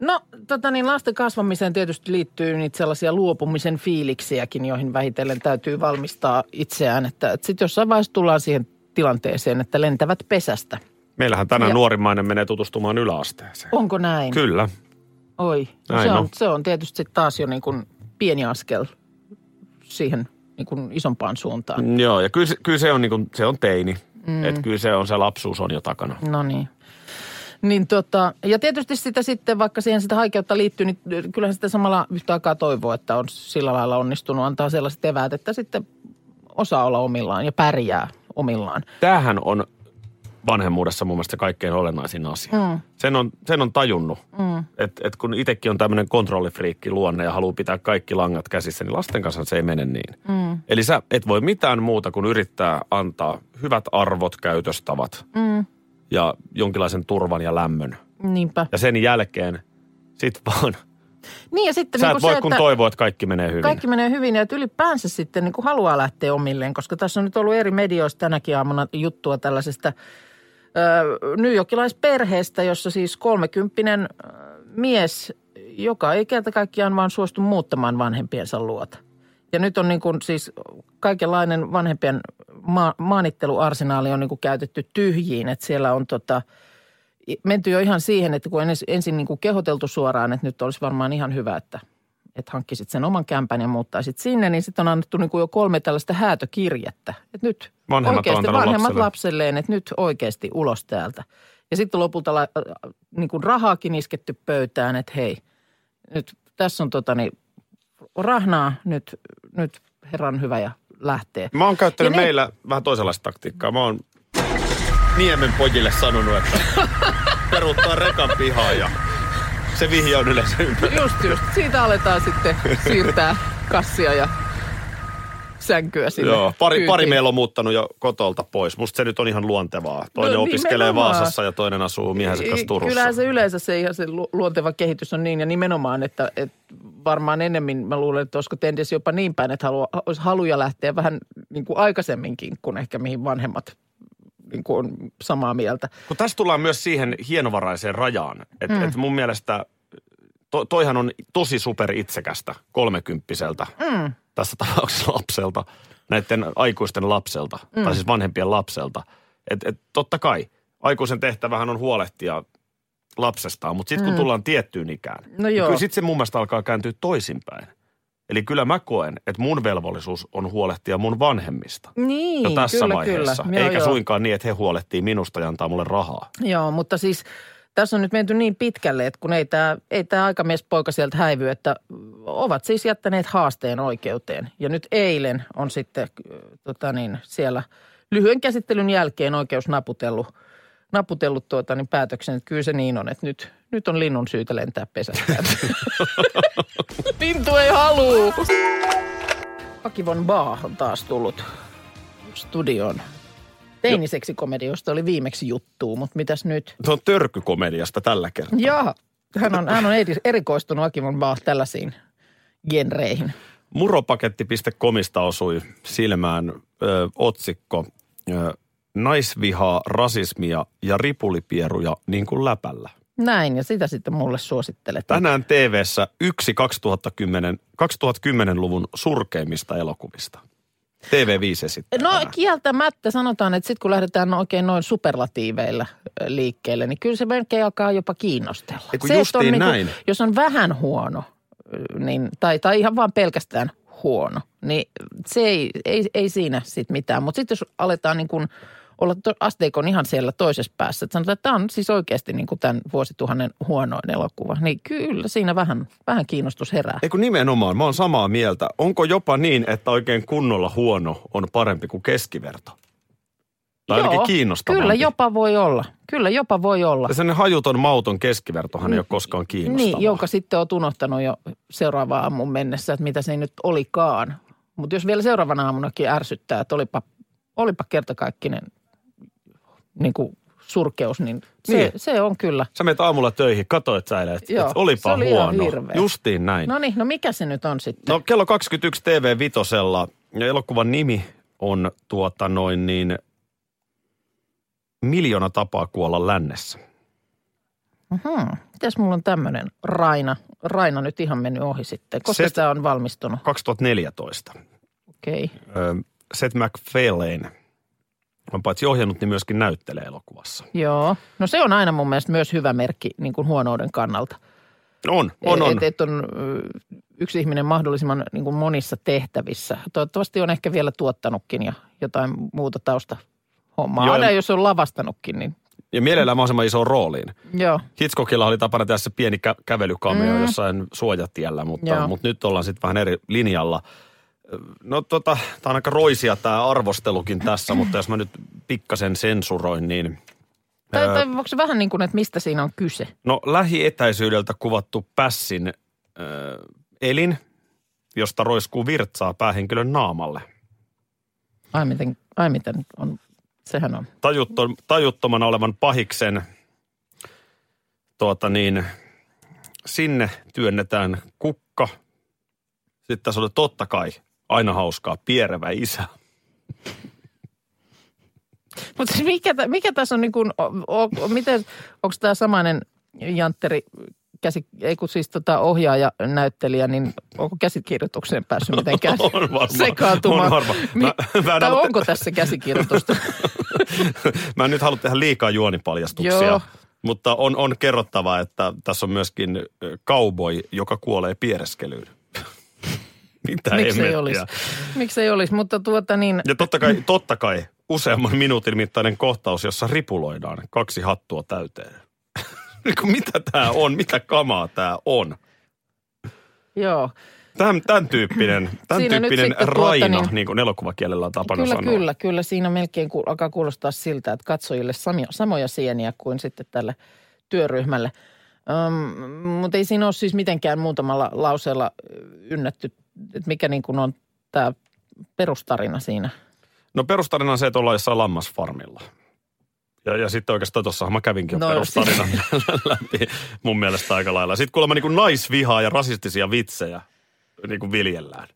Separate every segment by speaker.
Speaker 1: No, tota niin, lasten kasvamiseen tietysti liittyy niitä sellaisia luopumisen fiiliksiäkin, joihin vähitellen täytyy valmistaa itseään. Että, että sitten jossain vaiheessa tullaan siihen tilanteeseen, että lentävät pesästä.
Speaker 2: Meillähän tänään
Speaker 1: Ja-
Speaker 2: nuorimmainen menee tutustumaan yläasteeseen.
Speaker 1: Onko näin?
Speaker 2: Kyllä.
Speaker 1: Oi, no
Speaker 2: Näin
Speaker 1: se, on,
Speaker 2: on.
Speaker 1: se on tietysti taas jo niin kuin pieni askel siihen niin kuin isompaan suuntaan.
Speaker 2: Joo, ja kyllä, se- kyllä se on, niin kuin, se on teini. Mm. Että kyllä se on, se lapsuus on jo takana.
Speaker 1: No niin. Niin tota, ja tietysti sitä sitten, vaikka siihen sitä haikeutta liittyy, niin kyllähän sitä samalla yhtä aikaa toivoo, että on sillä lailla onnistunut antaa sellaiset eväät, että sitten osaa olla omillaan ja pärjää omillaan.
Speaker 2: Tämähän on vanhemmuudessa mun mielestä kaikkein olennaisin asia. Mm. Sen, on, sen on tajunnut, mm. että et kun itsekin on tämmöinen kontrollifriikki luonne ja haluaa pitää kaikki langat käsissä, niin lasten kanssa se ei mene niin. Mm. Eli sä et voi mitään muuta kuin yrittää antaa hyvät arvot, käytöstavat mm. Ja jonkinlaisen turvan ja lämmön.
Speaker 1: Niinpä.
Speaker 2: Ja sen jälkeen sit vaan,
Speaker 1: Niin ja sitten
Speaker 2: sä
Speaker 1: niin
Speaker 2: et
Speaker 1: kuin
Speaker 2: voi
Speaker 1: se,
Speaker 2: kun
Speaker 1: että
Speaker 2: toivoa, että kaikki menee hyvin.
Speaker 1: kaikki menee hyvin ja että ylipäänsä sitten niin kuin haluaa lähteä omilleen, koska tässä on nyt ollut eri medioista tänäkin aamuna juttua tällaisesta ö, newyorkilaisperheestä, jossa siis kolmekymppinen mies, joka ei kerta kaikkiaan vaan suostu muuttamaan vanhempiensa luota. Ja nyt on niin kuin siis kaikenlainen vanhempien ma- maanitteluarsenaali on niin kuin käytetty tyhjiin, että siellä on tota, menty jo ihan siihen, että kun ensin, ensin niin kuin kehoteltu suoraan, että nyt olisi varmaan ihan hyvä, että, että hankkisit sen oman kämpän ja muuttaisit sinne, niin sitten on annettu niin kuin jo kolme tällaista häätökirjettä. Että nyt
Speaker 2: Vanhemmat
Speaker 1: oikeasti vanhemmat
Speaker 2: lapselle.
Speaker 1: lapselleen, että nyt oikeasti ulos täältä. Ja sitten lopulta la, äh, niin kuin rahaakin isketty pöytään, että hei, nyt tässä on tota niin, rahnaa, nyt, nyt herran hyvä ja lähtee.
Speaker 2: Mä oon käyttänyt
Speaker 1: Ja ne-
Speaker 2: meillä vähän toisenlaista taktiikkaa. Mä oon Niemen pojille sanonut, että peruuttaa rekan pihaan ja se vihja on yleensä ympäri.
Speaker 1: Just just. Siitä aletaan sitten siirtää kassia ja sänkyä sinne.
Speaker 2: Joo, pari,
Speaker 1: kyytiin.
Speaker 2: pari meillä on muuttanut jo kotolta pois. Musta se nyt on ihan luontevaa. Toinen
Speaker 1: No,
Speaker 2: opiskelee
Speaker 1: nimenomaan.
Speaker 2: Vaasassa ja toinen asuu miehensä kanssa Turussa.
Speaker 1: Kyllähän se yleensä se ihan se lu- luonteva kehitys on niin ja nimenomaan, että, että varmaan enemmän mä luulen, että olisiko tendenssi jopa niin päin, että halua, olisi haluja lähteä vähän niin kuin aikaisemminkin kuin ehkä mihin vanhemmat niin kuin on samaa mieltä.
Speaker 2: Kun tässä tullaan myös siihen hienovaraiseen rajaan. Että mm. et mun mielestä to, toihan on tosi super itsekästä kolmekymppiseltä, mm. Tässä tapauksessa lapselta, näiden aikuisten lapselta, mm. tai siis vanhempien lapselta. Että et, totta kai aikuisen tehtävähän on huolehtia lapsestaan, mutta sitten kun tullaan tiettyyn ikään,
Speaker 1: No
Speaker 2: niin kyllä sitten se mun mielestä alkaa kääntyä toisinpäin. Eli kyllä mä koen, että mun velvollisuus on huolehtia mun vanhemmista.
Speaker 1: Niin,
Speaker 2: Jo tässä
Speaker 1: kyllä,
Speaker 2: vaiheessa.
Speaker 1: kyllä. Joo,
Speaker 2: Eikä
Speaker 1: joo.
Speaker 2: suinkaan niin, että he huolehtii minusta ja antaa mulle rahaa.
Speaker 1: Joo, mutta siis tässä on nyt menty niin pitkälle, että kun ei tämä, ei tämä aikamiespoika sieltä häivy, että ovat siis jättäneet haasteen oikeuteen. Ja nyt eilen on sitten äh, tota niin, siellä lyhyen käsittelyn jälkeen oikeus naputellut, naputellut tuota, niin päätöksen, että kyllä se niin on, että nyt, nyt on linnun syytä lentää pesästä. Lintu ei halua. Aki von Baah on taas tullut studioon. Teiniseksi komediosta oli viimeksi juttuu, mutta mitäs nyt?
Speaker 2: Se on törkykomediasta tällä kertaa.
Speaker 1: Joo, hän on, hän on eri, erikoistunut Aki von Baah tällaisiin genreihin.
Speaker 2: Muropaketti.comista osui silmään ö, otsikko ö, Naisvihaa, rasismia ja ripulipieruja niin kuin läpällä.
Speaker 1: Näin, ja sitä sitten mulle suosittelet.
Speaker 2: Tänään TV:ssä yksi 2010, 2010-luvun surkeimmista elokuvista. TV5 esittää.
Speaker 1: No
Speaker 2: tänään.
Speaker 1: kieltämättä sanotaan, että sitten kun lähdetään oikein noin superlatiiveilla liikkeelle, niin kyllä se melkein alkaa jopa kiinnostella.
Speaker 2: Ei kun
Speaker 1: se,
Speaker 2: justiin
Speaker 1: niinku-
Speaker 2: näin.
Speaker 1: jos on vähän huono, niin, tai, tai ihan vaan pelkästään huono, niin se ei, ei, ei siinä sitten mitään. Mutta sitten jos aletaan niin kuin olla to, asteikon ihan siellä toisessa päässä, että sanotaan, että tämä on siis oikeasti niin kuin tämän vuosituhannen huonoin elokuva, niin kyllä siinä vähän, vähän kiinnostus herää.
Speaker 2: Ei kun nimenomaan, mä oon samaa mieltä. Onko jopa niin, että oikein kunnolla huono on parempi kuin keskiverto? Tai ainakin
Speaker 1: Joo,
Speaker 2: kiinnostavampi.
Speaker 1: Kyllä jopa voi olla. Kyllä jopa voi olla.
Speaker 2: Ja sellainen hajuton, mauton keskivertohan ei ole koskaan kiinnostavaa.
Speaker 1: Niin, jonka sitten oot unohtanut jo seuraavaan aamun mennessä, että mitä se nyt olikaan. Mutta jos vielä seuraavana aamunakin ärsyttää, että olipa, olipa kertakaikkinen niin kuin surkeus, niin se,
Speaker 2: Niin.
Speaker 1: se on kyllä.
Speaker 2: Sä menet aamulla töihin, katoit sä eilen, että et olipa
Speaker 1: se oli
Speaker 2: huono. Justiin näin.
Speaker 1: No niin, no mikä se nyt on sitten?
Speaker 2: No kello 21 TV Vitosella ja elokuvan nimi on tuota noin niin Miljoona tapaa kuolla lännessä.
Speaker 1: Hmm. Mitäs mulla on tämmöinen Raina? Raina nyt ihan mennyt ohi sitten. Koska
Speaker 2: Se-
Speaker 1: se... tämä on valmistunut?
Speaker 2: 2014.
Speaker 1: Okei. Okay.
Speaker 2: Seth MacFarlane on paitsi ohjannut, niin myöskin näyttelee elokuvassa.
Speaker 1: Joo. No se on aina mun mielestä myös hyvä merkki niin kuin huonouden kannalta.
Speaker 2: On, on, on.
Speaker 1: Että et on yksi ihminen mahdollisimman niin kuin monissa tehtävissä. Toivottavasti on ehkä vielä tuottanutkin ja jotain muuta tausta hommaa.
Speaker 2: Joo,
Speaker 1: Aina jos on lavastanutkin, niin
Speaker 2: Ja mielellään mahdollisimman isoon rooliin.
Speaker 1: joo.
Speaker 2: Hitchcockilla oli tapana tehdä se pieni kä- kävelykameo
Speaker 1: Mm.
Speaker 2: jossain suojatiellä, mutta,
Speaker 1: Joo.
Speaker 2: mutta nyt ollaan sitten vähän eri linjalla. No tota, tämä on aika roisia tämä arvostelukin tässä, mutta jos mä nyt pikkasen sensuroin, niin
Speaker 1: Tai, tai onko se vähän niin kuin, että mistä siinä on kyse?
Speaker 2: no lähietäisyydeltä kuvattu Pässin äh, elin, josta roiskuu virtsaa päähenkilön naamalle.
Speaker 1: Ai miten, ai miten on, sehän on.
Speaker 2: Tajutto, tajuttomana olevan pahiksen tuota niin, sinne työnnetään kukka. Sitten tässä oli totta kai aina hauskaa pierevä isä.
Speaker 1: Mutta siis mikä, mikä tässä on niin kuin, o, o, miten, onko tämä samainen Jantteri, käsi, ei kun siis tota ohjaaja, näyttelijä, niin onko käsikirjoitukseen päässyt mitenkään
Speaker 2: On varmaan,
Speaker 1: sekaantumaan?
Speaker 2: on varmaan.
Speaker 1: Mi-
Speaker 2: Mä- en
Speaker 1: tai
Speaker 2: halua-
Speaker 1: onko tässä käsikirjoitusta?
Speaker 2: Mä en nyt halua tehdä liikaa juonipaljastuksia.
Speaker 1: Joo.
Speaker 2: Mutta on, on kerrottava, että tässä on myöskin cowboy, joka kuolee piereskelyyn. Mitä
Speaker 1: Miksi ei olisi? Miksi ei olisi? Mutta tuota niin,
Speaker 2: Ja totta kai, totta kai useamman minuutin mittainen kohtaus, jossa ripuloidaan kaksi hattua täyteen. Mitä tämä on? Mitä kamaa tämä on?
Speaker 1: joo.
Speaker 2: Tämän, tämän tyyppinen, tämän
Speaker 1: Siinä
Speaker 2: tyyppinen
Speaker 1: tuota
Speaker 2: raina,
Speaker 1: niin-
Speaker 2: niin kuin elokuvakielellä on tapana
Speaker 1: Kyllä,
Speaker 2: sanoa.
Speaker 1: kyllä, kyllä. Siinä melkein ku, alkaa kuulostaa siltä, että katsojille samia, samoja sieniä kuin sitten tälle työryhmälle. Öm, mutta ei siinä ole siis mitenkään muutamalla lauseella ynnätty, että mikä niin kuin on tämä perustarina siinä.
Speaker 2: No perustarina on se, että ollaan jossain lammasfarmilla. Ja, ja sitten oikeastaan tuossahan mä kävinkin
Speaker 1: No,
Speaker 2: no, perustarinan läpi mun mielestä aika lailla. Sitten kuulemma niin kuin naisvihaa ja rasistisia vitsejä niin kuin viljellään.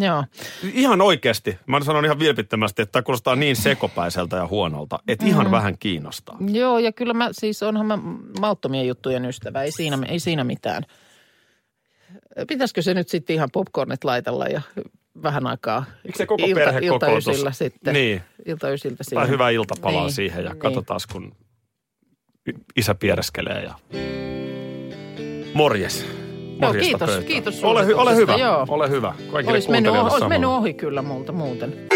Speaker 1: Joo,
Speaker 2: Ihan oikeasti, mä sanon ihan vilpittömästi, että tämä kuulostaa niin sekopäiseltä ja huonolta, että ihan
Speaker 1: Mm-hmm.
Speaker 2: vähän kiinnostaa.
Speaker 1: joo ja kyllä mä siis onhan mä mauttomien juttujen ystävä, ei siinä, ei siinä mitään. Pitäisikö se nyt sitten ihan popcornit laitella ja vähän aikaa
Speaker 2: Eikö se koko
Speaker 1: ilta, iltaysillä sitten.
Speaker 2: Niin.
Speaker 1: Iltaysiltä siinä.
Speaker 2: Tai hyvää iltapalaa
Speaker 1: Niin,
Speaker 2: siihen ja
Speaker 1: niin.
Speaker 2: katsotaan, kun isä piereskelee ja... Morjes. Morjesta
Speaker 1: kiitos,
Speaker 2: pöytään.
Speaker 1: kiitos
Speaker 2: Ole, hy- ole hyvä,
Speaker 1: joo.
Speaker 2: ole hyvä. Kaikille
Speaker 1: Olisi mennyt,
Speaker 2: kuuntelijoille
Speaker 1: olisi mennyt ohi kyllä multa muuten.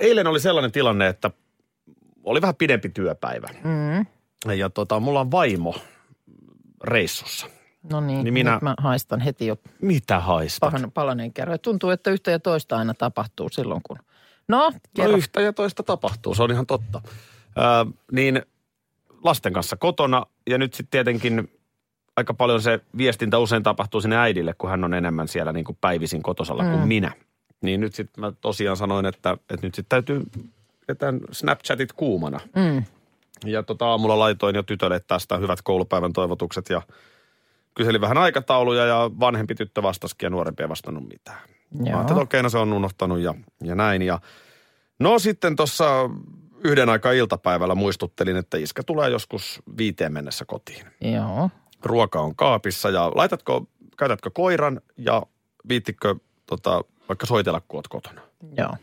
Speaker 2: Eilen oli sellainen tilanne, että oli vähän pidempi työpäivä.
Speaker 1: Mm.
Speaker 2: Ja tota, mulla on vaimo reissussa.
Speaker 1: No niin,
Speaker 2: Niin minä-
Speaker 1: mä haistan heti jo
Speaker 2: Mitä haistat?
Speaker 1: pahan, palaneen kerran. Tuntuu, että yhtä ja toista aina tapahtuu silloin, kun... No,
Speaker 2: No
Speaker 1: kerro.
Speaker 2: yhtä ja toista tapahtuu, se on ihan totta. Ää, niin lasten kanssa kotona ja nyt sitten tietenkin aika paljon se viestintä usein tapahtuu sinne äidille, kun hän on enemmän siellä niin kuin päivisin kotosalla mm. kuin minä. Niin nyt sitten mä tosiaan sanoin, että, että nyt sitten täytyy jätän Snapchatit kuumana.
Speaker 1: Mm.
Speaker 2: Ja tota aamulla laitoin jo tytölle tästä hyvät koulupäivän toivotukset ja kyselin vähän aikatauluja ja vanhempi tyttö vastasikin ja nuorempi ei vastannut mitään. Mä
Speaker 1: Joo.
Speaker 2: ajattelin, että okei, no se on unohtanut ja, ja näin. Ja no sitten tuossa yhden aikaa iltapäivällä muistuttelin, että iskä tulee joskus viiteen mennessä kotiin.
Speaker 1: Joo.
Speaker 2: Ruoka on kaapissa ja laitatko, käytätkö koiran ja viittikö tota, vaikka soitella, kun oot kotona?
Speaker 1: Joo.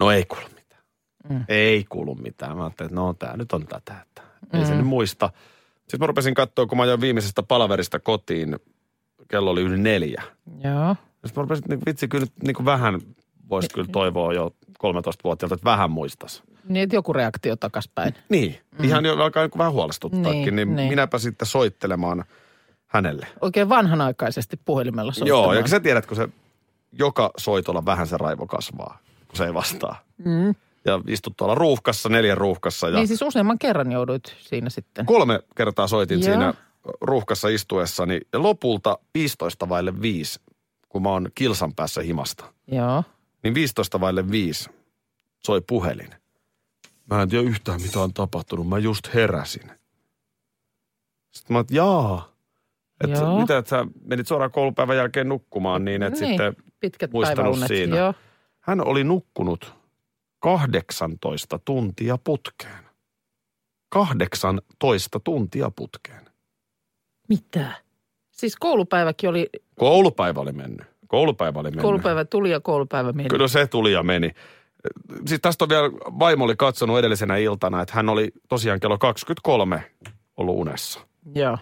Speaker 2: No ei kuulu mitään.
Speaker 1: Mm.
Speaker 2: Mm. Ei kuulu mitään. Mä ajattelin, että no tämä nyt on tätä, että ei se nyt muista. Sitten mä rupesin katsoa, kun mä ajoin viimeisestä palaverista kotiin, kello oli yli neljä.
Speaker 1: Joo.
Speaker 2: Sitten mä rupesin, että vitsi, kyllä niin kuin vähän voisi kyllä toivoa jo 13-vuotiaalta, että vähän muistas.
Speaker 1: Niin, että joku reaktio takaspäin.
Speaker 2: Niin, mm. ihan jo alkaa niin vähän huolestuttaakin,
Speaker 1: Niin,
Speaker 2: niin, niin,
Speaker 1: niin.
Speaker 2: minäpä sitten soittelemaan hänelle.
Speaker 1: Oikein vanhanaikaisesti puhelimella soittamaan.
Speaker 2: Joo, ja sä tiedät, kun se joka soitolla vähän se raivo kasvaa, kun se ei vastaa.
Speaker 1: Mm.
Speaker 2: Ja istut tuolla ruuhkassa, neljän ruuhkassa. Ja
Speaker 1: Niin siis useamman kerran jouduit siinä sitten.
Speaker 2: kolme kertaa soitin
Speaker 1: Joo.
Speaker 2: siinä ruuhkassa istuessani. Ja lopulta 15 vaille 5, kun mä oon kilsan päässä himasta,
Speaker 1: Joo.
Speaker 2: niin 15 vaille 5 soi puhelin. Mä en tiedä yhtään, mitä on tapahtunut. Mä just heräsin. Sitten mä oon, että jaa. Että
Speaker 1: Joo.
Speaker 2: mitä, että sä menit suoraan koulupäivän jälkeen nukkumaan niin, että
Speaker 1: niin,
Speaker 2: sitten
Speaker 1: pitkät
Speaker 2: muistanut
Speaker 1: päiväunet.
Speaker 2: siinä.
Speaker 1: Joo.
Speaker 2: hän oli nukkunut 18 tuntia putkeen. 18 tuntia putkeen.
Speaker 1: Mitä? Siis koulupäiväkin oli,
Speaker 2: Koulupäivä oli mennyt. Koulupäivä oli mennyt.
Speaker 1: koulupäivä tuli ja koulupäivä meni.
Speaker 2: Kyllä se tuli ja meni. Siis tästä on vielä, vaimo oli katsonut edellisenä iltana, että hän oli tosiaan kello 23 ollut unessa.
Speaker 1: Joo.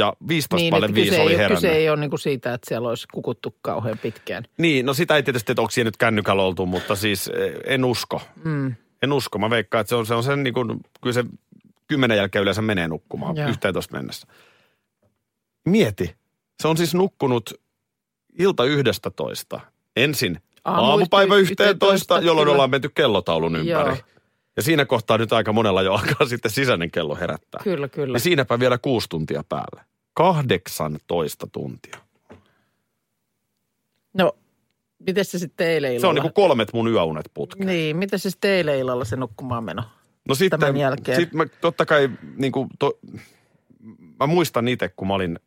Speaker 2: Ja 15
Speaker 1: Niin,
Speaker 2: 5
Speaker 1: kyse
Speaker 2: oli
Speaker 1: ei, ole,
Speaker 2: herännyt.
Speaker 1: kyse ei ole niin kuin siitä, että siellä olisi kukuttu kauhean pitkään.
Speaker 2: Niin, no sitä ei tietysti, että onko siellä nyt kännykällä oltu, mutta siis eh, en usko.
Speaker 1: Mm.
Speaker 2: En usko. Mä veikkaan, että se on, se on sen niin kuin, kyllä se kymmenen jälkeen yleensä menee nukkumaan,
Speaker 1: Joo.
Speaker 2: 11 mennessä. Mieti, se on siis nukkunut ilta 11. Ensin
Speaker 1: Aamu
Speaker 2: aamupäivä 11,
Speaker 1: 11,
Speaker 2: jolloin
Speaker 1: kyllä.
Speaker 2: ollaan menty kellotaulun ympäri.
Speaker 1: Joo.
Speaker 2: Ja siinä kohtaa nyt aika monella jo alkaa sitten sisäinen kello herättää.
Speaker 1: Kyllä, kyllä.
Speaker 2: Ja siinäpä vielä kuusi tuntia päälle. 18 tuntia.
Speaker 1: No, miten se sitten eilen illalla?
Speaker 2: Se on niin kuin kolmet mun yöunet putkeen.
Speaker 1: Niin, miten se sitten eilen illalla se nukkumaan meno?
Speaker 2: No sitten,
Speaker 1: Tämän jälkeen.
Speaker 2: Sit mä totta kai, niin kuin to, mä muistan itse, kun mä olin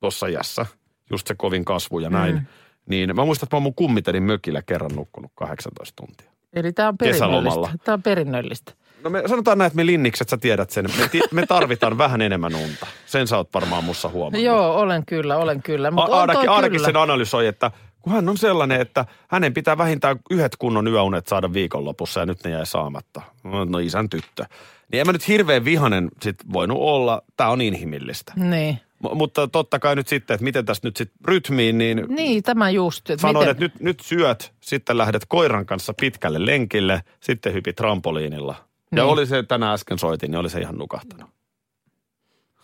Speaker 2: tuossa iässä, just se kovin kasvu ja näin,
Speaker 1: Mm.
Speaker 2: niin mä muistan, että mä oon mun kummitelin mökillä kerran nukkunut 18 tuntia.
Speaker 1: Eli tämä on
Speaker 2: Kesälomalla.
Speaker 1: perinnöllistä. Tämä on perinnöllistä.
Speaker 2: No me sanotaan näin, että me linnikset, sä tiedät sen, me, ti- me tarvitaan vähän enemmän unta. Sen sä oot varmaan mussa huomannut.
Speaker 1: Joo, olen kyllä, olen kyllä. Mutta on
Speaker 2: Aadakin, Aadakin sen analysoi, että kun hän on sellainen, että hänen pitää vähintään yhdet kunnon yöunet saada viikonlopussa ja nyt ne jäi saamatta. No isän tyttö. Niin en mä nyt hirveän vihanen sit voinut olla. Tämä on inhimillistä.
Speaker 1: Niin.
Speaker 2: M- mutta totta kai nyt sitten, että miten tässä nyt sitten rytmiin, niin,
Speaker 1: Niin, tämä just. Että
Speaker 2: sanoin,
Speaker 1: miten,
Speaker 2: että nyt, nyt syöt, sitten lähdet koiran kanssa pitkälle lenkille, sitten hypit trampoliinilla. Ja
Speaker 1: Niin.
Speaker 2: oli se, tänä äsken soitin, niin oli se ihan nukahtanut.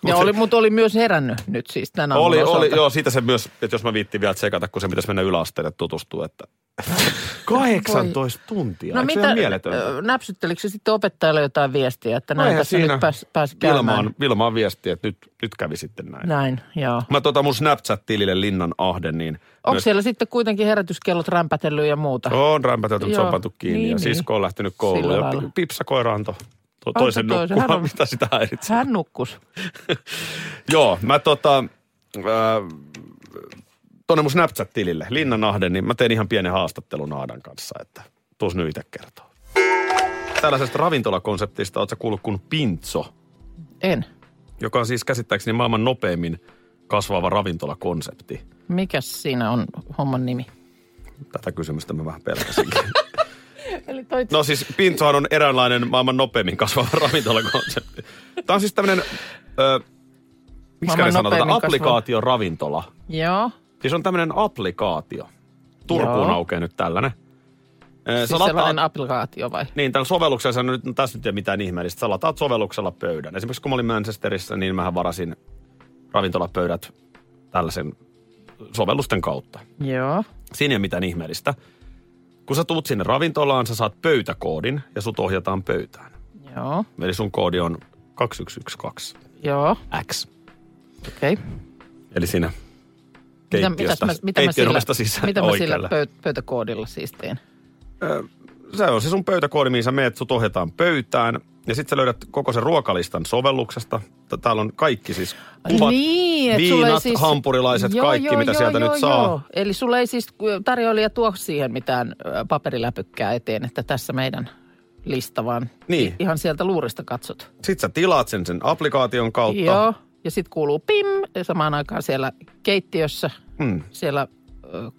Speaker 1: ja oli, mutta oli myös herännyt nyt siis tänä
Speaker 2: Oli,
Speaker 1: aamun
Speaker 2: oli,
Speaker 1: osalta.
Speaker 2: joo, siitä se myös, että jos mä viittin vielä tsekata, kun se pitäisi mennä yläasteelle tutustua, että 18 tuntia,
Speaker 1: No
Speaker 2: eikö se
Speaker 1: mitä, ö, näpsyttelikö se sitten opettajalle jotain viestiä, että
Speaker 2: No
Speaker 1: näin
Speaker 2: eihän
Speaker 1: tässä
Speaker 2: siinä
Speaker 1: nyt pääsi, pääsi käymään?
Speaker 2: Vilmaan, Vilmaan viesti, että nyt, nyt kävi sitten näin.
Speaker 1: Näin, joo.
Speaker 2: Mä tota mun Snapchat-tilille Linnan Ahden, niin
Speaker 1: Onko
Speaker 2: myös-
Speaker 1: siellä sitten kuitenkin herätyskellot rämpätellyt ja muuta?
Speaker 2: on rämpätelty, mutta se on pantu kiinni
Speaker 1: niin,
Speaker 2: ja
Speaker 1: niin.
Speaker 2: sisko on lähtenyt kouluun ja
Speaker 1: lailla.
Speaker 2: pi- Pipsa koira antoi to, toisen nukkumaan,
Speaker 1: Hän on-
Speaker 2: mitä sitä häiritsee.
Speaker 1: Hän nukkus.
Speaker 2: Joo, mä tota, äh, tonne mun Snapchat-tilille, Linnan Nahden, niin mä tein ihan pienen haastattelun Naadan kanssa, että tuus nyt itse kertoo. Tällaisesta ravintolakonseptista oot sä kuullut kuin Pintso,
Speaker 1: En.
Speaker 2: joka on siis käsittääkseni maailman nopeimmin kasvava ravintolakonsepti.
Speaker 1: Mikäs siinä on homman nimi?
Speaker 2: Tätä kysymystä mä vähän pelkäsinkin.
Speaker 1: Eli toi...
Speaker 2: No siis Pintsohan on eräänlainen maailman nopeimmin kasvava ravintolakonsepti. Tämä on siis tämmöinen, miksi ne sanotaan,
Speaker 1: nopeimmin kasvava.
Speaker 2: applikaatioravintola.
Speaker 1: Joo.
Speaker 2: Siis on tämmöinen applikaatio. Turkuun
Speaker 1: Joo.
Speaker 2: aukeaa nyt tällainen.
Speaker 1: Siis
Speaker 2: Sä lataat,
Speaker 1: sellainen applikaatio vai?
Speaker 2: niin, tällä sovelluksella, nyt, no, tässä nyt ei ole mitään ihmeellistä, sä lataat sovelluksella pöydän. Esimerkiksi kun mä olin Manchesterissa, niin mähän varasin ravintolapöydät tällaisen sovellusten kautta.
Speaker 1: Joo.
Speaker 2: Siinä ei ole mitään ihmeellistä. Kun sä tuut sinne ravintolaan, sä saat pöytäkoodin ja sut ohjataan pöytään.
Speaker 1: Joo.
Speaker 2: Eli sun koodi on 2112
Speaker 1: Joo.
Speaker 2: X.
Speaker 1: Okei. Okay.
Speaker 2: Eli siinä
Speaker 1: Mitä,
Speaker 2: keittiöstä,
Speaker 1: mitäs mä, mitä mä sillä,
Speaker 2: sisään
Speaker 1: mitä mä sillä
Speaker 2: oikealle.
Speaker 1: pöytäkoodilla siis teen?
Speaker 2: Se on se sun pöytäkoodi, mihin sä meet, sut ohjataan pöytään. Ja sitten sä löydät koko sen ruokalistan sovelluksesta. Täällä on kaikki siis kuvat,
Speaker 1: niin, sulla ei
Speaker 2: viinat,
Speaker 1: siis...
Speaker 2: hampurilaiset, kaikki mitä sieltä nyt saa.
Speaker 1: Eli sulla ei siis tarjoilija tuo siihen mitään paperiläpykkää eteen, että tässä meidän lista, vaan
Speaker 2: Niin.
Speaker 1: ihan sieltä luurista katsot.
Speaker 2: Sitten sä tilaat sen sen applikaation kautta.
Speaker 1: Joo, ja sitten kuuluu pim, ja samaan aikaan siellä keittiössä,
Speaker 2: Mm.
Speaker 1: siellä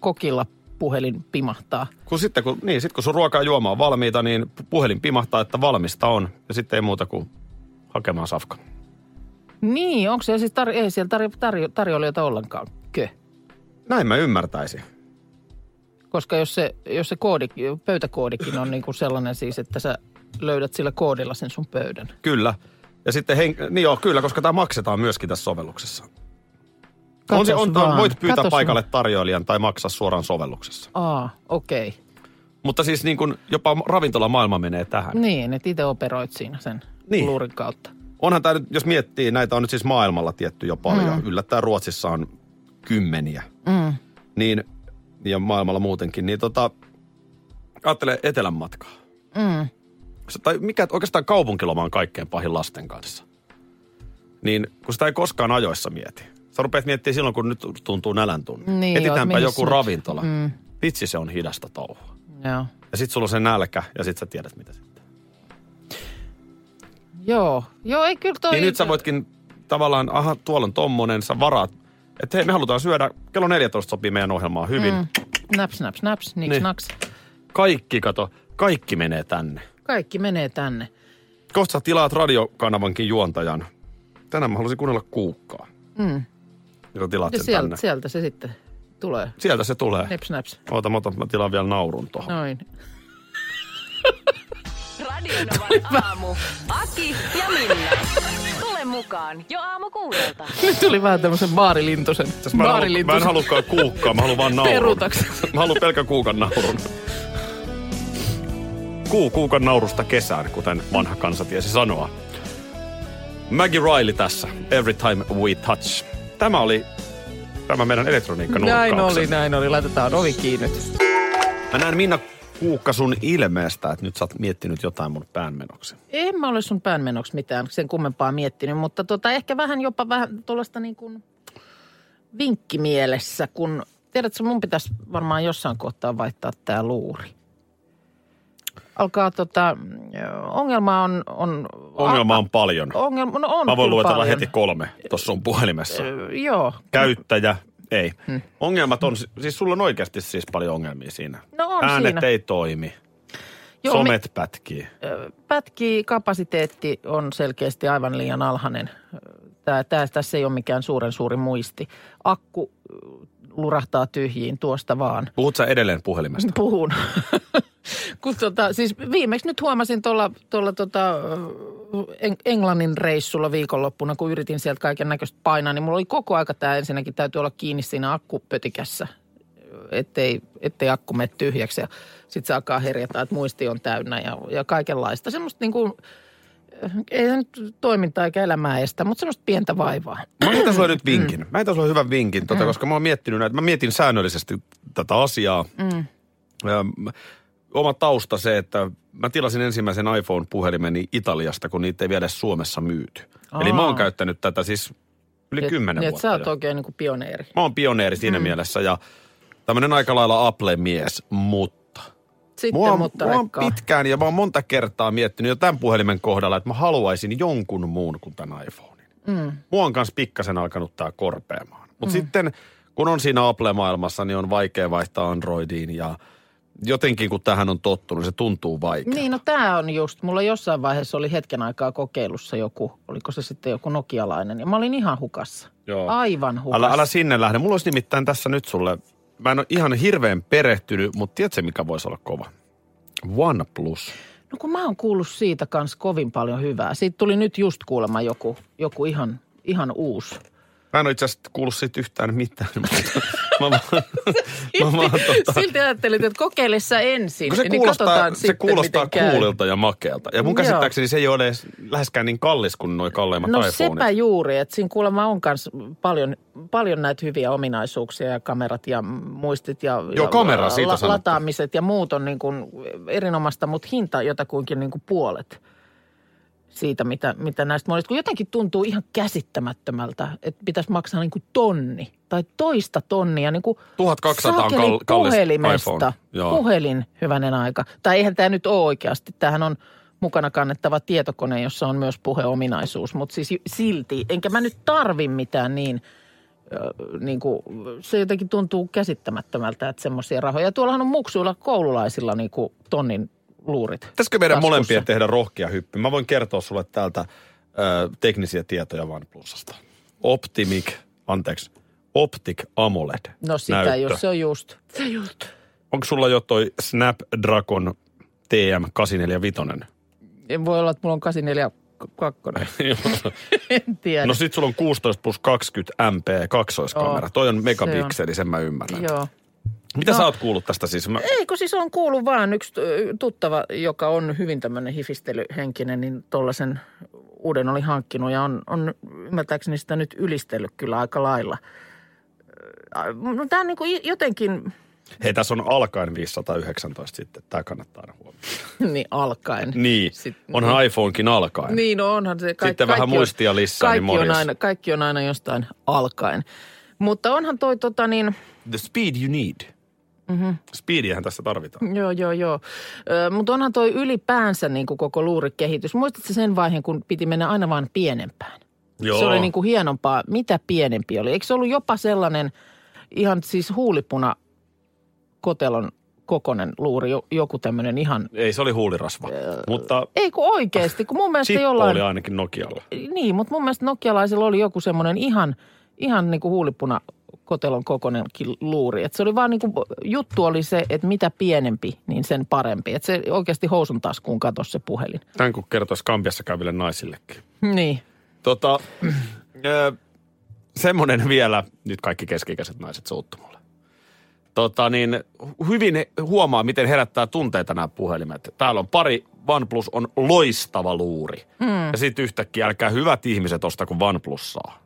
Speaker 1: kokilla puhelin pimahtaa.
Speaker 2: Kun sitten kun, niin, sit kun sun ruoka ja juoma on valmiita, niin pu- puhelin pimahtaa, että valmista on. Ja sitten ei muuta kuin hakemaan safka.
Speaker 1: Niin, onko siellä siis tar- ei siellä tarjo- tarjo- tarjoilijoita ollenkaan? Kö?
Speaker 2: Näin mä ymmärtäisin.
Speaker 1: Koska jos se, jos se koodi, pöytäkoodikin on niin kuin sellainen siis, että sä löydät sillä koodilla sen sun pöydän.
Speaker 2: Kyllä. Ja sitten, hen- niin joo, kyllä, koska tämä maksetaan myöskin tässä sovelluksessa. On se,
Speaker 1: Katos
Speaker 2: on,
Speaker 1: vaan,
Speaker 2: voit pyytää
Speaker 1: katos
Speaker 2: paikalle tarjoilijan tai maksaa suoraan sovelluksessa.
Speaker 1: Aa, okei. Okay.
Speaker 2: Mutta siis niin kuin jopa ravintolamaailma menee tähän.
Speaker 1: Niin, että itse operoit siinä sen
Speaker 2: Niin.
Speaker 1: luurin kautta.
Speaker 2: Onhan tämä nyt, jos miettii, näitä on nyt siis maailmalla tietty jo paljon. Mm. Yllättäen Ruotsissa on kymmeniä.
Speaker 1: Mm.
Speaker 2: Niin, ja maailmalla muutenkin. Niin tota, ajattele etelän matkaa.
Speaker 1: Mm.
Speaker 2: Tai mikä oikeastaan kaupunkiloma on kaikkein pahin lasten kanssa. Niin kun sitä ei koskaan ajoissa mieti. Sä rupeat miettimään silloin, kun nyt tuntuu nälän tunne.
Speaker 1: Niin,
Speaker 2: Etitäänpä joku
Speaker 1: nyt?
Speaker 2: ravintola.
Speaker 1: Mm.
Speaker 2: Vitsi, se on hidasta touhua.
Speaker 1: Joo.
Speaker 2: Ja sit sulla on se nälkä ja sit sä tiedät mitä sitten.
Speaker 1: Joo. Joo, ei kyllä toi...
Speaker 2: Niin nyt sä voitkin tavallaan, aha, tuolla on tommonen, sä varaat. Että hei, me halutaan syödä, kello 14 sopii meidän ohjelmaan hyvin. Mm.
Speaker 1: Naps, naps, naps, niks,
Speaker 2: Niin.
Speaker 1: naks.
Speaker 2: Kaikki, kato, kaikki menee tänne.
Speaker 1: Kaikki menee tänne.
Speaker 2: Kohta sä tilaat radiokanavankin juontajan. Tänään mä haluaisin kuunnella kuukkaa.
Speaker 1: Mm.
Speaker 2: Joka tilaat
Speaker 1: Ja
Speaker 2: sen
Speaker 1: sieltä,
Speaker 2: tänne.
Speaker 1: sieltä se sitten tulee.
Speaker 2: Sieltä se tulee.
Speaker 1: Neps, naps.
Speaker 2: Oota, mä, otan, mä tilaan vielä naurun tuohon.
Speaker 1: Noin.
Speaker 3: Radio Novan aamu. Aki ja Minna. Tule mukaan jo aamu kuudelta.
Speaker 1: Nyt tuli vähän tämmöisen baarilintusen.
Speaker 2: Tässä mä, en halu, mä en halukaan kuukkaa, mä haluan vaan naurun.
Speaker 1: Perutaksi.
Speaker 2: Mä haluan pelkän kuukan naurun. Kuu kuukan naurusta kesään, kuten vanha kansa tiesi sanoa. Maggie Riley tässä. Every time we touch. Tämä oli tämä meidän elektroniikka
Speaker 1: Näin oli, näin oli. Laitetaan ovi kiinni.
Speaker 2: Mä näen Minna Kuukka sun ilmeestä, että nyt sä oot miettinyt jotain mun päänmenoksi.
Speaker 1: En mä ole sun päänmenoksi mitään sen kummempaa miettinyt, mutta tota, ehkä vähän jopa vähän tuollaista niin kuin vinkkimielessä, kun tiedätkö, mun pitäisi varmaan jossain kohtaa vaihtaa tämä luuri. Alkaa tota, ongelma on... on
Speaker 2: Ongelma on paljon.
Speaker 1: Ongelma, no on
Speaker 2: Mä voin luetella
Speaker 1: paljon.
Speaker 2: heti kolme tuossa sun puhelimessa.
Speaker 1: Ö, Joo.
Speaker 2: Käyttäjä, ei. Ongelmat on, siis sulla on oikeasti siis paljon ongelmia siinä.
Speaker 1: No on
Speaker 2: Äänet
Speaker 1: siinä.
Speaker 2: ei toimi.
Speaker 1: Joo,
Speaker 2: Somet pätkii.
Speaker 1: Ö, Pätkii, kapasiteetti on selkeästi aivan liian alhainen. Tää, tää, tässä ei ole mikään suuren suuri muisti. Akku lurahtaa tyhjiin tuosta vaan.
Speaker 2: Puhut sä edelleen puhelimesta?
Speaker 1: Puhun. Kun tota, siis viimeksi nyt huomasin tuolla, tuolla tota, Englannin reissulla viikonloppuna, kun yritin sieltä kaiken näköistä painaa, niin mulla oli koko aika tämä ensinnäkin täytyy olla kiinni siinä akkupötikässä, ettei, ettei akku mene tyhjäksi. Ja sitten se alkaa herjata, että muisti on täynnä ja, ja kaikenlaista. Semmoista niin kuin, ei se nyt toimintaa eikä elämää estä, mutta semmoista pientä vaivaa.
Speaker 2: Mä heitän sulle nyt vinkin. Mä heitän sulle hyvän vinkin, tota, koska mä oon miettinyt näitä. Mä mietin säännöllisesti tätä asiaa. Mm. Oma tausta se, että mä tilasin ensimmäisen iPhone-puhelimeni Italiasta, kun niitä ei vielä edes Suomessa myyty. Eli mä oon
Speaker 1: Aa.
Speaker 2: käyttänyt tätä siis yli
Speaker 1: Niin,
Speaker 2: kymmenen
Speaker 1: niin,
Speaker 2: vuotta.
Speaker 1: sä oot oikein niin kuin pioneeri.
Speaker 2: Mä oon pioneeri siinä mm. mielessä ja tämmönen aika lailla Apple-mies, mutta
Speaker 1: Sitten,
Speaker 2: Mua, on-
Speaker 1: mutta
Speaker 2: mua on pitkään ja mä oon monta kertaa miettinyt jo tämän puhelimen kohdalla, että mä haluaisin jonkun muun kuin tämän iPhonein. Mm. Mua on kanssa pikkasen alkanut tää korpeamaan. Mutta mm. sitten kun on siinä Apple-maailmassa, niin on vaikea vaihtaa Androidiin ja jotenkin kun tähän on tottunut, se tuntuu vaikealta.
Speaker 1: Niin, no tämä on just, mulla jossain vaiheessa oli hetken aikaa kokeilussa joku, oliko se sitten joku nokialainen, ja mä olin ihan hukassa.
Speaker 2: Joo.
Speaker 1: Aivan hukassa.
Speaker 2: Älä, älä sinne lähde. Mulla olisi nimittäin tässä nyt sulle, mä en ole ihan hirveän perehtynyt, mutta tiedätkö mikä voisi olla kova? OnePlus.
Speaker 1: No kun mä oon kuullut siitä kans kovin paljon hyvää. Siitä tuli nyt just kuulemma joku, joku ihan, ihan uusi.
Speaker 2: Mä en ole itse asiassa kuullut siitä yhtään mitään, mutta mä vaan, mä vaan tota,
Speaker 1: Silti ajattelin, että kokeile sä ensin,
Speaker 2: kun se
Speaker 1: niin
Speaker 2: kuulostaa,
Speaker 1: katsotaan
Speaker 2: se
Speaker 1: sitten,
Speaker 2: kuulostaa kuulilta ja makealta. Ja mun
Speaker 1: Joo.
Speaker 2: käsittääkseni se ei ole edes läheskään niin kallis kuin nuo kalleimmat
Speaker 1: No
Speaker 2: iPhoneit.
Speaker 1: sepä juuri, että siinä kuulemma on myös paljon, paljon näitä hyviä ominaisuuksia ja kamerat ja muistit ja,
Speaker 2: Joo,
Speaker 1: ja
Speaker 2: kamera, siitä sanottu.
Speaker 1: lataamiset ja muut on niin kuin erinomaista, mutta hinta jotakuinkin niin kuin puolet siitä, mitä, mitä näistä monista. Kun jotenkin tuntuu ihan käsittämättömältä, että pitäisi maksaa niin kuin tonni tai toista tonnia niin kuin
Speaker 2: 1200 on
Speaker 1: saakeli
Speaker 2: kal- kallis
Speaker 1: puhelimesta.
Speaker 2: iPhone. Joo.
Speaker 1: Puhelin, hyvänen aika. Tai eihän tämä nyt ole oikeasti. Tämähän on mukana kannettava tietokone, jossa on myös puheominaisuus. Mutta siis silti, enkä mä nyt tarvi mitään niin, niin kuin, se jotenkin tuntuu käsittämättömältä, että semmoisia rahoja. Tuollahan on muksuilla koululaisilla niin kuin tonnin luurit.
Speaker 2: Pitäisikö meidän
Speaker 1: taskussa.
Speaker 2: molempien tehdä rohkea hyppy? Mä voin kertoa sulle täältä ö, teknisiä tietoja OnePlusasta. Optimic, anteeksi, Optic AMOLED
Speaker 1: No sitä
Speaker 2: näyttö.
Speaker 1: jos se on just. Se just.
Speaker 2: Onko sulla jo toi Snapdragon TM845?
Speaker 1: En voi olla, että mulla on 84 en tiedä.
Speaker 2: no sit sulla on 16 plus 20 MP kaksoiskamera.
Speaker 1: Oh,
Speaker 2: toi on
Speaker 1: se
Speaker 2: megapikseli, sen mä ymmärrän.
Speaker 1: Joo.
Speaker 2: Mitä
Speaker 1: No.
Speaker 2: sä oot kuullut tästä siis? Mä,
Speaker 1: Ei, kun siis on kuullut vaan yksi tuttava, joka on hyvin tämmöinen hifistelyhenkinen, niin tuollaisen uuden oli hankkinut ja on, on ymmärtääkseni sitä nyt ylistellyt kyllä aika lailla. No tämä on niin kuin jotenkin,
Speaker 2: hei, tässä on alkaen 519 sitten. Tämä kannattaa aina huomioida.
Speaker 1: niin alkaen.
Speaker 2: Niin,
Speaker 1: Sit-
Speaker 2: onhan iPhonekin alkaen.
Speaker 1: Niin, no onhan se. Ka-
Speaker 2: Sitten vähän
Speaker 1: kaikki on-
Speaker 2: muistia lisää, niin
Speaker 1: Kaikki, on
Speaker 2: morjes.
Speaker 1: aina, kaikki on aina jostain alkaen. Mutta onhan toi tota niin,
Speaker 2: The speed you need. Mm-hmm. Speediähän tässä tarvitaan.
Speaker 1: Joo, joo, joo. Mutta onhan toi ylipäänsä niin kuin koko luurikehitys. Muistatko sen vaiheen, kun piti mennä aina vaan pienempään?
Speaker 2: Joo.
Speaker 1: Se oli niin kuin hienompaa. Mitä pienempi oli? Eikö se ollut jopa sellainen ihan siis huulipuna kotelon kokonen luuri, jo- joku tämmöinen ihan...
Speaker 2: Ei, se oli huulirasva. Mutta
Speaker 1: Ei kun oikeasti, kun mun mielestä jollain...
Speaker 2: oli ainakin Nokialla.
Speaker 1: Niin, mutta mun mielestä nokialaisilla oli joku semmoinen ihan, ihan niin kuin huulipuna kotelon kokonenkin luuri. Et se oli vaan niin kuin, juttu oli se, että mitä pienempi, niin sen parempi. Että se oikeasti housun taskuun katosi se puhelin.
Speaker 2: Tämän kun kertoisi Kampiassa käyville naisillekin.
Speaker 1: Niin.
Speaker 2: Tota, ö, semmoinen vielä, nyt kaikki keskikäiset naiset suuttu mulle. Tota niin, hyvin huomaa, miten herättää tunteita nämä puhelimet. Täällä on pari, OnePlus on loistava luuri. Mm. Ja sitten yhtäkkiä, älkää hyvät ihmiset osta kuin OnePlusaa.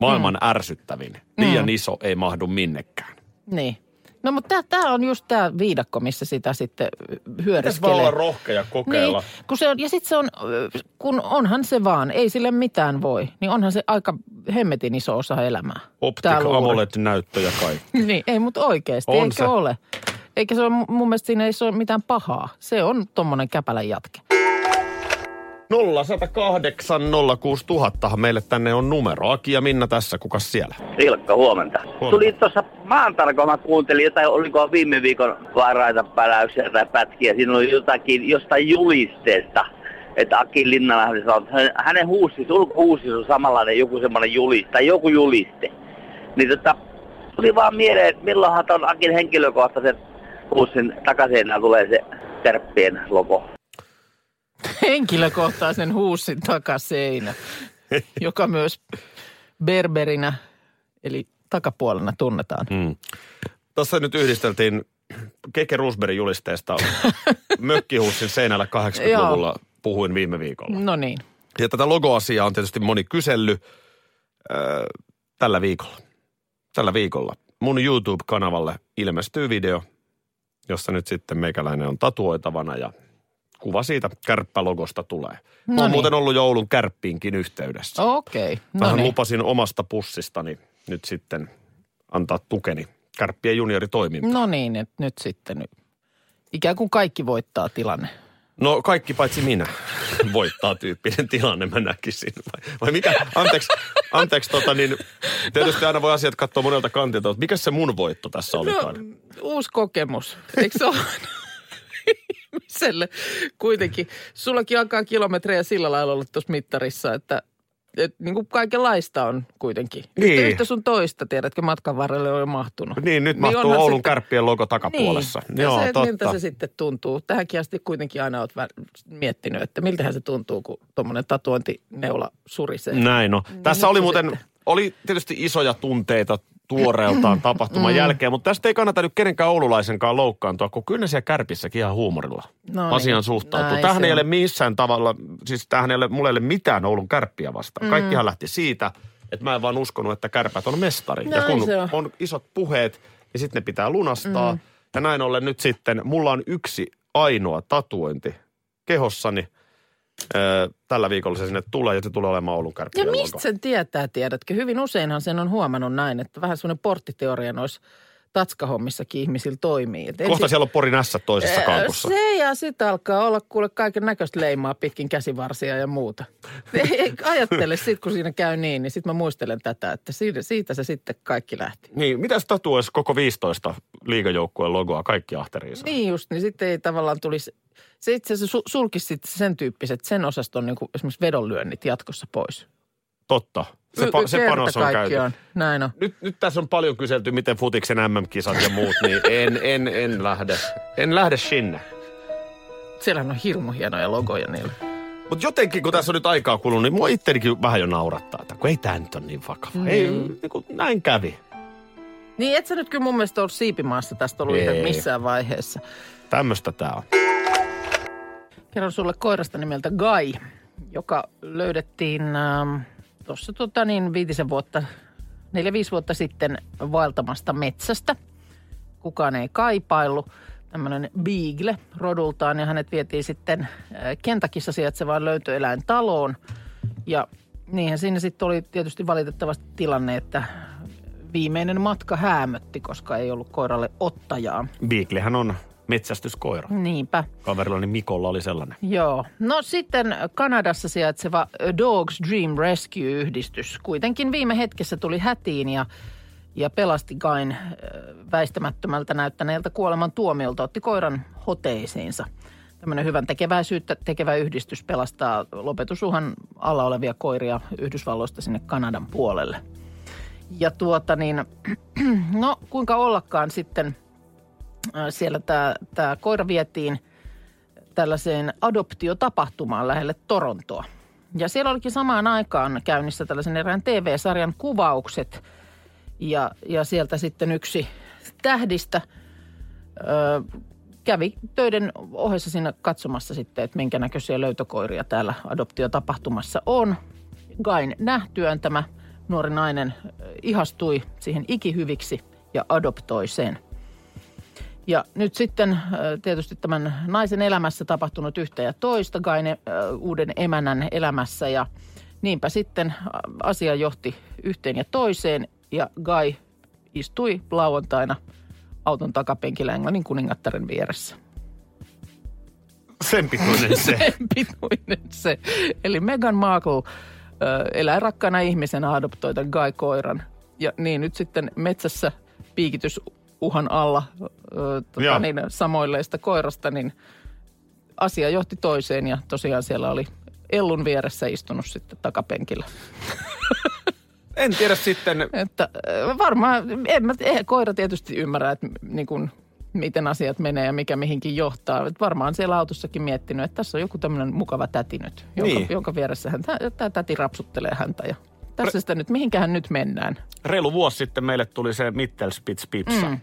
Speaker 2: Maailman mm. ärsyttävin. Liian mm. iso, ei mahdu minnekään.
Speaker 1: Niin. No mutta tämä on just tämä viidakko, missä sitä sitten
Speaker 2: Pitäisi
Speaker 1: hyödyskelee.
Speaker 2: vaan olla rohkea kokeilla.
Speaker 1: Niin, kun se on, ja sitten se on, kun onhan se vaan, ei sille mitään voi, niin onhan se aika hemmetin iso osa elämää.
Speaker 2: Optic
Speaker 1: luuri.
Speaker 2: AMOLED-näyttö ja kaikki.
Speaker 1: Niin, ei mutta oikeasti,
Speaker 2: On
Speaker 1: eikö
Speaker 2: se.
Speaker 1: ole? Eikä se ole, mun mielestä siinä ei se ole mitään pahaa. Se on tommonen käpälän jatke.
Speaker 2: 0108 06000 meille tänne on numero. Aki ja Minna tässä, kukas siellä?
Speaker 4: Ilkka, huomenta.
Speaker 2: Huomenta.
Speaker 4: Tuli tuossa maantarkoa, mä kuuntelin jotain, oliko viime viikon vaaraita päläyksiä tai pätkiä. Siinä oli jotakin, jostain julisteesta, että Aki Linnanahde sanoi, että hän- hänen huusis, ulkohuusis on samanlainen joku semmoinen juliste, tai joku juliste. Niin tota, tuli vaan mieleen, että milloinhan ton Akin henkilökohtaisen huussin takaseinään tulee se kärppien logo.
Speaker 1: Henkilökohtaisen huussin takaseinä, joka myös berberinä, eli takapuolena tunnetaan.
Speaker 2: Mm. Tuossa nyt yhdisteltiin Keke Roosbergin julisteesta mökkihussin seinällä 80-luvulla puhuin viime viikolla.
Speaker 1: No niin.
Speaker 2: Ja tätä logoasiaa on tietysti moni kysellyt äh, tällä viikolla. Tällä viikolla. Mun YouTube-kanavalle ilmestyy video, jossa nyt sitten meikäläinen on tatuoitavana ja kuva siitä kärppälogosta tulee. No
Speaker 1: No
Speaker 2: on muuten ollut joulun kärppiinkin yhteydessä.
Speaker 1: Okei, no
Speaker 2: Vähän
Speaker 1: niin.
Speaker 2: lupasin omasta pussistani nyt sitten antaa tukeni kärppien junioritoimintaan.
Speaker 1: No niin, että nyt sitten nyt. Ikään kuin kaikki voittaa tilanne.
Speaker 2: No kaikki paitsi minä voittaa tyyppinen tilanne, mä näkisin. Vai, vai mikä, anteeksi, anteeksi tota niin, tietysti aina voi asiat katsoa monelta kantilta, mutta mikä se mun voitto tässä olikaan?
Speaker 1: No, uusi kokemus. Eikö se ole ihmiselle kuitenkin? Sullakin alkaa kilometrejä sillä lailla olla tuossa mittarissa, että et, niin kuin kaikenlaista on kuitenkin.
Speaker 2: Niin.
Speaker 1: Yhtä, yhtä sun toista, tiedätkö, matkan varrelle on jo mahtunut.
Speaker 2: Niin, nyt mahtuu
Speaker 1: onhan
Speaker 2: Oulun
Speaker 1: sitten-
Speaker 2: kärppien logo takapuolessa.
Speaker 1: Niin,
Speaker 2: Joo,
Speaker 1: ja se,
Speaker 2: totta.
Speaker 1: miltä se sitten tuntuu. Tähänkin asti kuitenkin aina olet vä- miettinyt, että miltähän se tuntuu, kun tuommoinen tatuointineula surisee.
Speaker 2: Näin no. Tässä
Speaker 1: nyt
Speaker 2: oli muuten,
Speaker 1: sitten.
Speaker 2: oli tietysti isoja tunteita tuoreeltaan tapahtuman jälkeen, mutta tästä ei kannata nyt kenenkään oululaisenkaan loukkaantua, kun kyllä ne siellä kärpissäkin ihan huumorilla
Speaker 1: No niin,
Speaker 2: asiaan suhtautuu.
Speaker 1: näin
Speaker 2: Tähän
Speaker 1: se
Speaker 2: ei ole missään tavalla, siis tähän ei ole, mulle ei ole mitään Oulun kärppiä vastaan.
Speaker 1: Mm.
Speaker 2: Kaikkihan lähti siitä, että mä en vaan uskonut, että kärpät on mestari. ja
Speaker 1: Näin
Speaker 2: kun
Speaker 1: on.
Speaker 2: on isot puheet, niin sitten ne pitää lunastaa. Mm. Ja näin ollen nyt sitten, mulla on yksi ainoa tatuointi kehossani. Tällä viikolla se sinne tulee ja se tulee olemaan Oulun
Speaker 1: Ja
Speaker 2: kärppien logo.
Speaker 1: mistä sen tietää, tiedätkö? Hyvin useinhan sen on huomannut näin, että vähän semmoinen porttiteoria noissa tatskahommissakin ihmisillä toimii. Et
Speaker 2: Kohta
Speaker 1: ensin-
Speaker 2: siellä on Porin ässä toisessa
Speaker 1: Ää,
Speaker 2: kaukussa.
Speaker 1: Se ja sitten alkaa olla kuule kaiken näköistä leimaa pitkin käsivarsia ja muuta. Ajattele sit, kun siinä käy niin, niin sitten mä muistelen tätä, että siitä, siitä se sitten kaikki lähti.
Speaker 2: Niin, mitäs tatuoisi koko 15 liigajoukkueen logoa kaikki ahteriinsa?
Speaker 1: Niin just, niin sitten ei tavallaan tulisi, se itse asiassa su- sulkisi sitten sen tyyppiset, sen osaston niin kuin esimerkiksi vedonlyönnit jatkossa pois.
Speaker 2: Totta. Se, pa- se panos on käyty.
Speaker 1: kaikkiaan. Näin on.
Speaker 2: Nyt, nyt tässä on paljon kyselty, miten futiksen MM-kisat ja muut, niin en, en, en lähde. En lähde sinne.
Speaker 1: Siellähän on hirmu hienoja logoja niillä.
Speaker 2: Mutta jotenkin, kun tässä on nyt aikaa kulunut, niin mua ittenikin vähän jo naurattaa, että kun ei tämä nyt ole niin vakava. Mm. Ei, niin kuin, näin kävi.
Speaker 1: Niin et sä nyt kyllä mun mielestä ollut siipimaassa tästä ollut missään vaiheessa.
Speaker 2: Tämmöistä tää on.
Speaker 1: Kerron sulle koirasta nimeltä Guy, joka löydettiin ähm, tuossa tota niin viitisen vuotta, neljä viisi vuotta sitten vaeltamasta metsästä. Kukaan ei kaipaillut. Tämmöinen Beagle rodultaan ja hänet vietiin sitten äh, Kentakissa sijaitsevaan löytöeläintaloon. Ja niinhän siinä sitten oli tietysti valitettavasti tilanne, että viimeinen matka häämötti, koska ei ollut koiralle ottajaa.
Speaker 2: Beaglehän on metsästyskoira.
Speaker 1: Niinpä.
Speaker 2: Kaverillani Mikolla oli sellainen.
Speaker 1: Joo. No sitten Kanadassa sijaitseva A Dogs Dream Rescue-yhdistys kuitenkin viime hetkessä tuli hätiin ja, ja pelasti Gain väistämättömältä näyttäneeltä kuoleman tuomiolta, otti koiran hoteisiinsa. Tämmöinen hyvän tekeväisyyttä tekevä yhdistys pelastaa lopetusuhan alla olevia koiria Yhdysvalloista sinne Kanadan puolelle. Ja tuota niin, no kuinka ollakaan sitten siellä tämä, tämä koira vietiin – tällaiseen adoptiotapahtumaan lähelle Torontoa. Ja siellä olikin samaan aikaan käynnissä tällaisen erään TV-sarjan kuvaukset. Ja, ja sieltä sitten yksi tähdistä ö, kävi töiden ohessa siinä katsomassa sitten, että minkä näköisiä löytökoiria täällä adoptiotapahtumassa on. Gain nähtyään tämä nuori nainen ihastui siihen ikihyviksi ja adoptoi sen – ja nyt sitten äh, tietysti tämän naisen elämässä tapahtunut yhtä ja toista, Gain äh, uuden emännän elämässä ja niinpä sitten äh, asia johti yhteen ja toiseen ja Guy istui lauantaina auton takapenkillä Englannin kuningattaren vieressä.
Speaker 2: Sen pituinen se.
Speaker 1: Sen pituinen se. Eli Meghan Markle äh, elää rakkaana ihmisenä adoptoita Guy-koiran. Ja niin nyt sitten metsässä piikitys uhan alla tota, niin, samoilleista koirasta, niin asia johti toiseen ja tosiaan siellä oli Ellun vieressä istunut sitten takapenkillä.
Speaker 2: En tiedä sitten,
Speaker 1: Että varmaan, en mä, eihän koira tietysti ymmärrä, että niin kuin, miten asiat menee ja mikä mihinkin johtaa. Et varmaan siellä autossakin miettinyt, että tässä on joku tämmöinen mukava täti nyt, jonka,
Speaker 2: Niin.
Speaker 1: jonka vieressä hän, tämä täti rapsuttelee häntä ja tässä sitä nyt, mihinkähän nyt mennään.
Speaker 2: reilu vuosi sitten meille tuli se Mittelspitz Pipsa. Mm.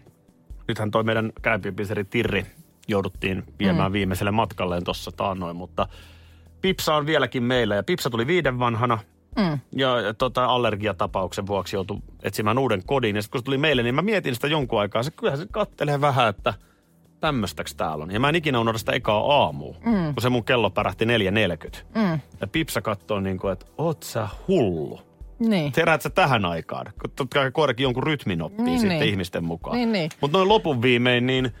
Speaker 2: Nythän toi meidän käympipiseri Tirri jouduttiin viemään mm. viimeiselle matkalleen tuossa taannoin, mutta Pipsa on vieläkin meillä ja Pipsa tuli viiden vanhana. Mm. Ja, tota, allergiatapauksen vuoksi joutui etsimään uuden kodin. Ja sitten kun se tuli meille, niin mä mietin sitä jonkun aikaa. Se kyllähän se kattelee vähän, että tämmöistäks täällä on. Ja mä en ikinä unohda sitä ekaa aamua, mm. kun se mun kello pärähti 4.40. Mm. Ja Pipsa katsoo niin kuin, että oot sä hullu.
Speaker 1: Niin.
Speaker 2: Heräät sä tähän aikaan? Kun Totta kai koirakin jonkun rytmin oppii
Speaker 1: Niin,
Speaker 2: sitten
Speaker 1: niin.
Speaker 2: ihmisten mukaan.
Speaker 1: Niin, niin.
Speaker 2: Mutta noin lopun viimein, niin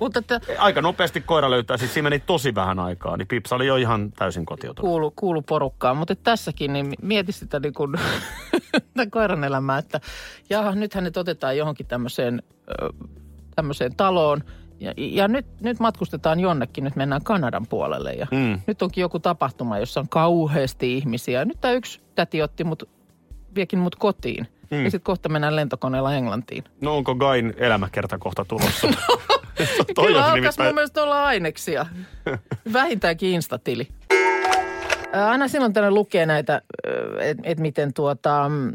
Speaker 1: Mutta että
Speaker 2: aika nopeasti koira löytää. Siis siinä meni tosi vähän aikaa, niin Pipsa oli jo ihan täysin kotiutunut.
Speaker 1: kuulu, kuulu porukkaan. Mutta tässäkin niin mieti sitä niin kuin, koiran elämää, että jaha, nyt hänet otetaan johonkin tämmöiseen, tämmöiseen taloon. Ja, ja nyt, nyt matkustetaan jonnekin, nyt mennään Kanadan puolelle ja
Speaker 2: Mm.
Speaker 1: nyt onkin joku tapahtuma, jossa on kauheasti ihmisiä. Nyt tämä yksi täti otti mut, viekin mut kotiin. Mm. Ja sitten kohta mennään lentokoneella Englantiin.
Speaker 2: No onko Gain elämäkerta kohta tulossa? Toi
Speaker 1: Kyllä alkaisi
Speaker 2: nimittäin-
Speaker 1: mun mielestä olla aineksia. Vähintäänkin Instatili. Aina silloin tänne lukee näitä, että et miten tuota, mm,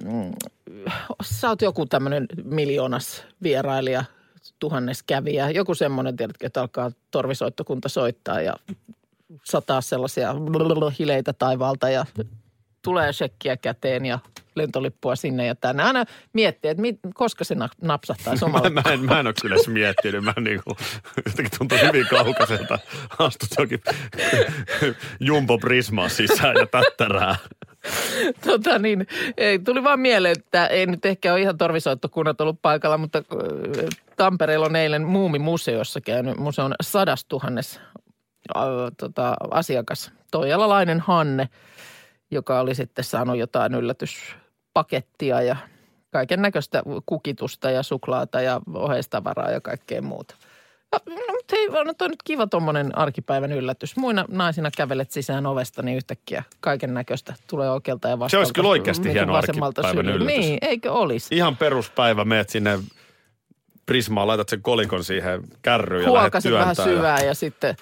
Speaker 1: sä oot joku tämmöinen miljoonas vierailija, tuhannes kävijä. Joku semmoinen, tiedätkö, että alkaa torvisoittokunta soittaa ja sataa sellaisia hileitä taivaalta ja tulee shekkiä käteen ja lentolippua sinne ja tänne. Aina miettii, että mit, koska se na- napsahtaisi
Speaker 2: Mä, mä, en, mä en ole kyllä miettinyt. Mä niinku, jotenkin tuntuu hyvin kaukaiselta. Astut jokin jumbo prismaa sisään ja tättärää.
Speaker 1: Tota niin, ei, tuli vaan mieleen, että ei nyt ehkä ole ihan torvisoittokunnat ollut paikalla, mutta Tampereella on eilen Muumimuseossa käynyt museon sadastuhannes äh, tota, asiakas. Toijalalainen Hanne, joka oli sitten saanut jotain yllätyspakettia ja kaiken näköistä kukitusta ja suklaata ja oheistavaraa ja kaikkea muuta. No, no, mutta hei, on toi nyt kiva tuommoinen arkipäivän yllätys. Muina naisina kävelet sisään ovesta, niin yhtäkkiä kaiken näköistä tulee oikealta ja vastalta.
Speaker 2: olisi kyllä oikeasti hieno
Speaker 1: vasemmalta
Speaker 2: arkipäivän
Speaker 1: sylyltä.
Speaker 2: yllätys.
Speaker 1: Niin, eikö olisi?
Speaker 2: Ihan peruspäivä, meet sinne Prismaan, laitat sen kolikon siihen kärryyn ja lähdet
Speaker 1: vähän
Speaker 2: työntää.
Speaker 1: syvää ja sitten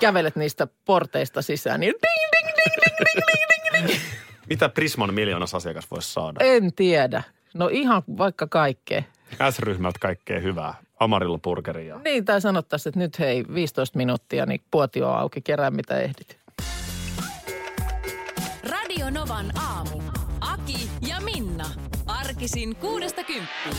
Speaker 1: kävelet niistä porteista sisään, niin ding, ding, ding, ding, ding, ding, ding, ding.
Speaker 2: Mitä Prisman miljoonas asiakas voisi saada?
Speaker 1: En tiedä. No ihan vaikka kaikkea.
Speaker 2: S-ryhmältä kaikkea hyvää. Amarilla burgeri ja...
Speaker 1: Niin, tai sanottaisiin, että nyt hei, 15 minuuttia, niin puotio on auki, kerää mitä ehdit.
Speaker 3: Radio Novan aamu. Aki ja Minna. Arkisin kuudesta kymppiin.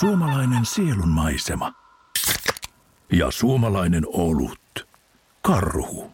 Speaker 5: Suomalainen sielunmaisema. Ja suomalainen olut. Karhu.